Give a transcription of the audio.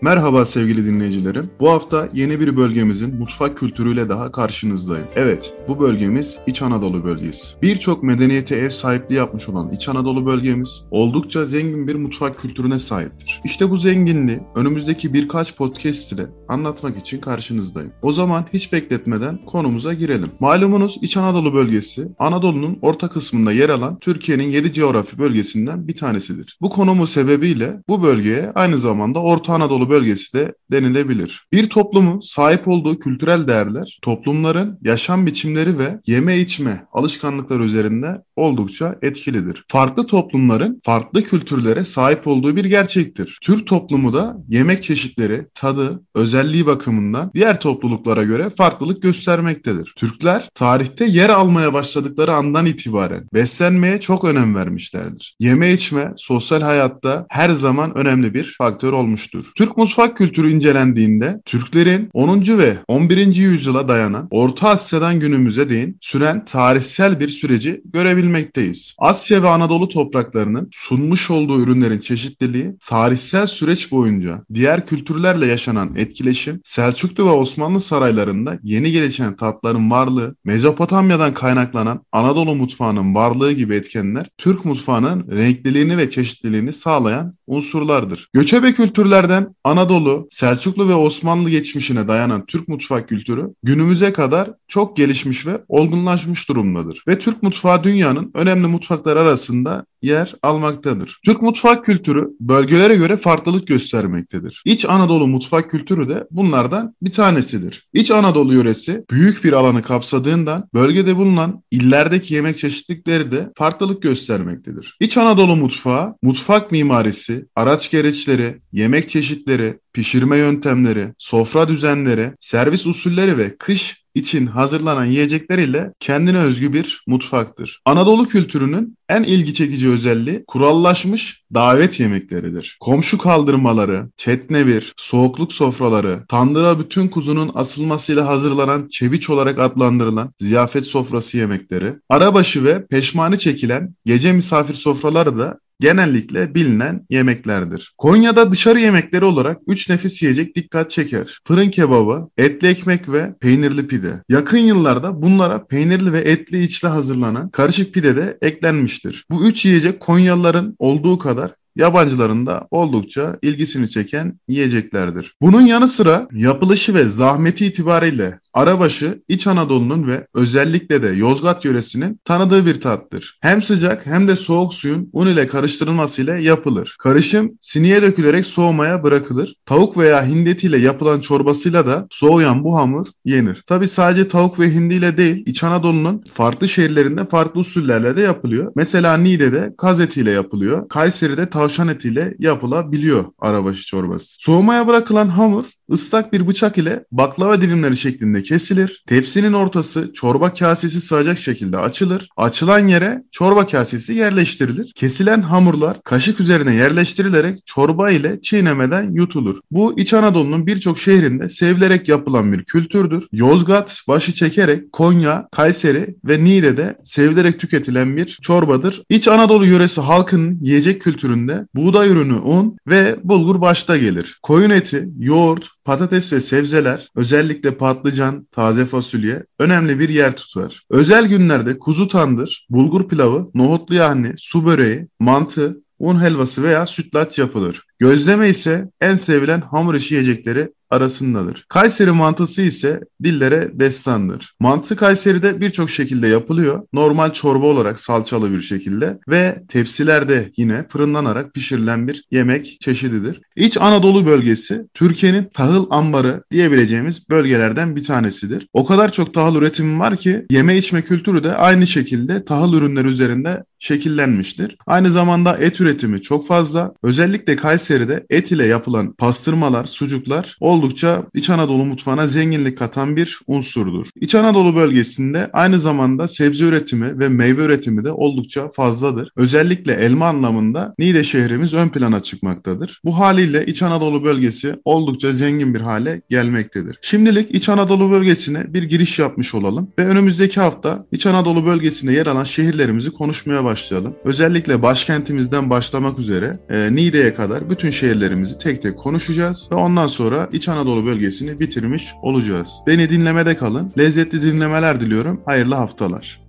Merhaba sevgili dinleyicilerim. Bu hafta yeni bir bölgemizin mutfak kültürüyle daha karşınızdayım. Evet, bu bölgemiz İç Anadolu bölgesi. Birçok medeniyete ev sahipliği yapmış olan İç Anadolu bölgemiz oldukça zengin bir mutfak kültürüne sahiptir. İşte bu zenginliği önümüzdeki birkaç podcast ile anlatmak için karşınızdayım. O zaman hiç bekletmeden konumuza girelim. Malumunuz İç Anadolu bölgesi Anadolu'nun orta kısmında yer alan Türkiye'nin 7 coğrafi bölgesinden bir tanesidir. Bu konumu sebebiyle bu bölgeye aynı zamanda Orta Anadolu bölgesi de denilebilir. Bir toplumun sahip olduğu kültürel değerler, toplumların yaşam biçimleri ve yeme içme alışkanlıkları üzerinde oldukça etkilidir. Farklı toplumların farklı kültürlere sahip olduğu bir gerçektir. Türk toplumu da yemek çeşitleri, tadı, özelliği bakımından diğer topluluklara göre farklılık göstermektedir. Türkler tarihte yer almaya başladıkları andan itibaren beslenmeye çok önem vermişlerdir. Yeme içme sosyal hayatta her zaman önemli bir faktör olmuştur. Türk mutfak kültürü incelendiğinde Türklerin 10. ve 11. yüzyıla dayanan Orta Asya'dan günümüze değin süren tarihsel bir süreci görebilmekteyiz. Asya ve Anadolu topraklarının sunmuş olduğu ürünlerin çeşitliliği tarihsel süreç boyunca diğer kültürlerle yaşanan etkileşim, Selçuklu ve Osmanlı saraylarında yeni gelişen tatların varlığı, Mezopotamya'dan kaynaklanan Anadolu mutfağının varlığı gibi etkenler Türk mutfağının renkliliğini ve çeşitliliğini sağlayan unsurlardır. Göçebe kültürlerden Anadolu, Selçuklu ve Osmanlı geçmişine dayanan Türk mutfak kültürü günümüze kadar çok gelişmiş ve olgunlaşmış durumdadır. Ve Türk mutfağı dünyanın önemli mutfaklar arasında yer almaktadır. Türk mutfak kültürü bölgelere göre farklılık göstermektedir. İç Anadolu mutfak kültürü de bunlardan bir tanesidir. İç Anadolu yöresi büyük bir alanı kapsadığından bölgede bulunan illerdeki yemek çeşitlikleri de farklılık göstermektedir. İç Anadolu mutfağı, mutfak mimarisi, araç gereçleri, yemek çeşitleri, pişirme yöntemleri, sofra düzenleri, servis usulleri ve kış için hazırlanan yiyecekler ile kendine özgü bir mutfaktır. Anadolu kültürünün en ilgi çekici özelliği kurallaşmış davet yemekleridir. Komşu kaldırmaları, çetnevir, soğukluk sofraları, tandıra bütün kuzunun asılmasıyla hazırlanan çeviç olarak adlandırılan ziyafet sofrası yemekleri, arabaşı ve peşmani çekilen gece misafir sofraları da genellikle bilinen yemeklerdir. Konya'da dışarı yemekleri olarak 3 nefis yiyecek dikkat çeker. Fırın kebabı, etli ekmek ve peynirli pide. Yakın yıllarda bunlara peynirli ve etli içli hazırlanan karışık pide de eklenmiştir. Bu üç yiyecek Konyalıların olduğu kadar yabancıların da oldukça ilgisini çeken yiyeceklerdir. Bunun yanı sıra yapılışı ve zahmeti itibariyle Arabaşı İç Anadolu'nun ve özellikle de Yozgat yöresinin tanıdığı bir tattır. Hem sıcak hem de soğuk suyun un ile karıştırılmasıyla yapılır. Karışım siniye dökülerek soğumaya bırakılır. Tavuk veya hindi ile yapılan çorbasıyla da soğuyan bu hamur yenir. Tabi sadece tavuk ve hindi ile değil İç Anadolu'nun farklı şehirlerinde farklı usullerle de yapılıyor. Mesela Niğde'de kaz etiyle yapılıyor. Kayseri'de tavşan etiyle yapılabiliyor arabaşı çorbası. Soğumaya bırakılan hamur ıslak bir bıçak ile baklava dilimleri şeklinde kesilir. Tepsinin ortası çorba kasesi sığacak şekilde açılır. Açılan yere çorba kasesi yerleştirilir. Kesilen hamurlar kaşık üzerine yerleştirilerek çorba ile çiğnemeden yutulur. Bu İç Anadolu'nun birçok şehrinde sevilerek yapılan bir kültürdür. Yozgat başı çekerek Konya, Kayseri ve Niğde'de sevilerek tüketilen bir çorbadır. İç Anadolu yöresi halkının yiyecek kültüründe buğday ürünü un ve bulgur başta gelir. Koyun eti, yoğurt, patates ve sebzeler, özellikle patlıcan, taze fasulye önemli bir yer tutar. Özel günlerde kuzu tandır, bulgur pilavı, nohutlu yahni, su böreği, mantı, un helvası veya sütlaç yapılır. Gözleme ise en sevilen hamur işi yiyecekleri arasındadır. Kayseri mantısı ise dillere destandır. Mantı Kayseri'de birçok şekilde yapılıyor. Normal çorba olarak salçalı bir şekilde ve tepsilerde yine fırınlanarak pişirilen bir yemek çeşididir. İç Anadolu bölgesi Türkiye'nin tahıl ambarı diyebileceğimiz bölgelerden bir tanesidir. O kadar çok tahıl üretimi var ki yeme içme kültürü de aynı şekilde tahıl ürünler üzerinde şekillenmiştir. Aynı zamanda et üretimi çok fazla. Özellikle Kayseri'de et ile yapılan pastırmalar, sucuklar oldukça İç Anadolu mutfağına zenginlik katan bir unsurdur. İç Anadolu bölgesinde aynı zamanda sebze üretimi ve meyve üretimi de oldukça fazladır. Özellikle elma anlamında Niğde şehrimiz ön plana çıkmaktadır. Bu haliyle İç Anadolu bölgesi oldukça zengin bir hale gelmektedir. Şimdilik İç Anadolu bölgesine bir giriş yapmış olalım ve önümüzdeki hafta İç Anadolu bölgesinde yer alan şehirlerimizi konuşmaya başlayalım. Özellikle başkentimizden başlamak üzere e, Niğde'ye kadar bütün bütün şehirlerimizi tek tek konuşacağız ve ondan sonra İç Anadolu bölgesini bitirmiş olacağız. Beni dinlemede kalın. Lezzetli dinlemeler diliyorum. Hayırlı haftalar.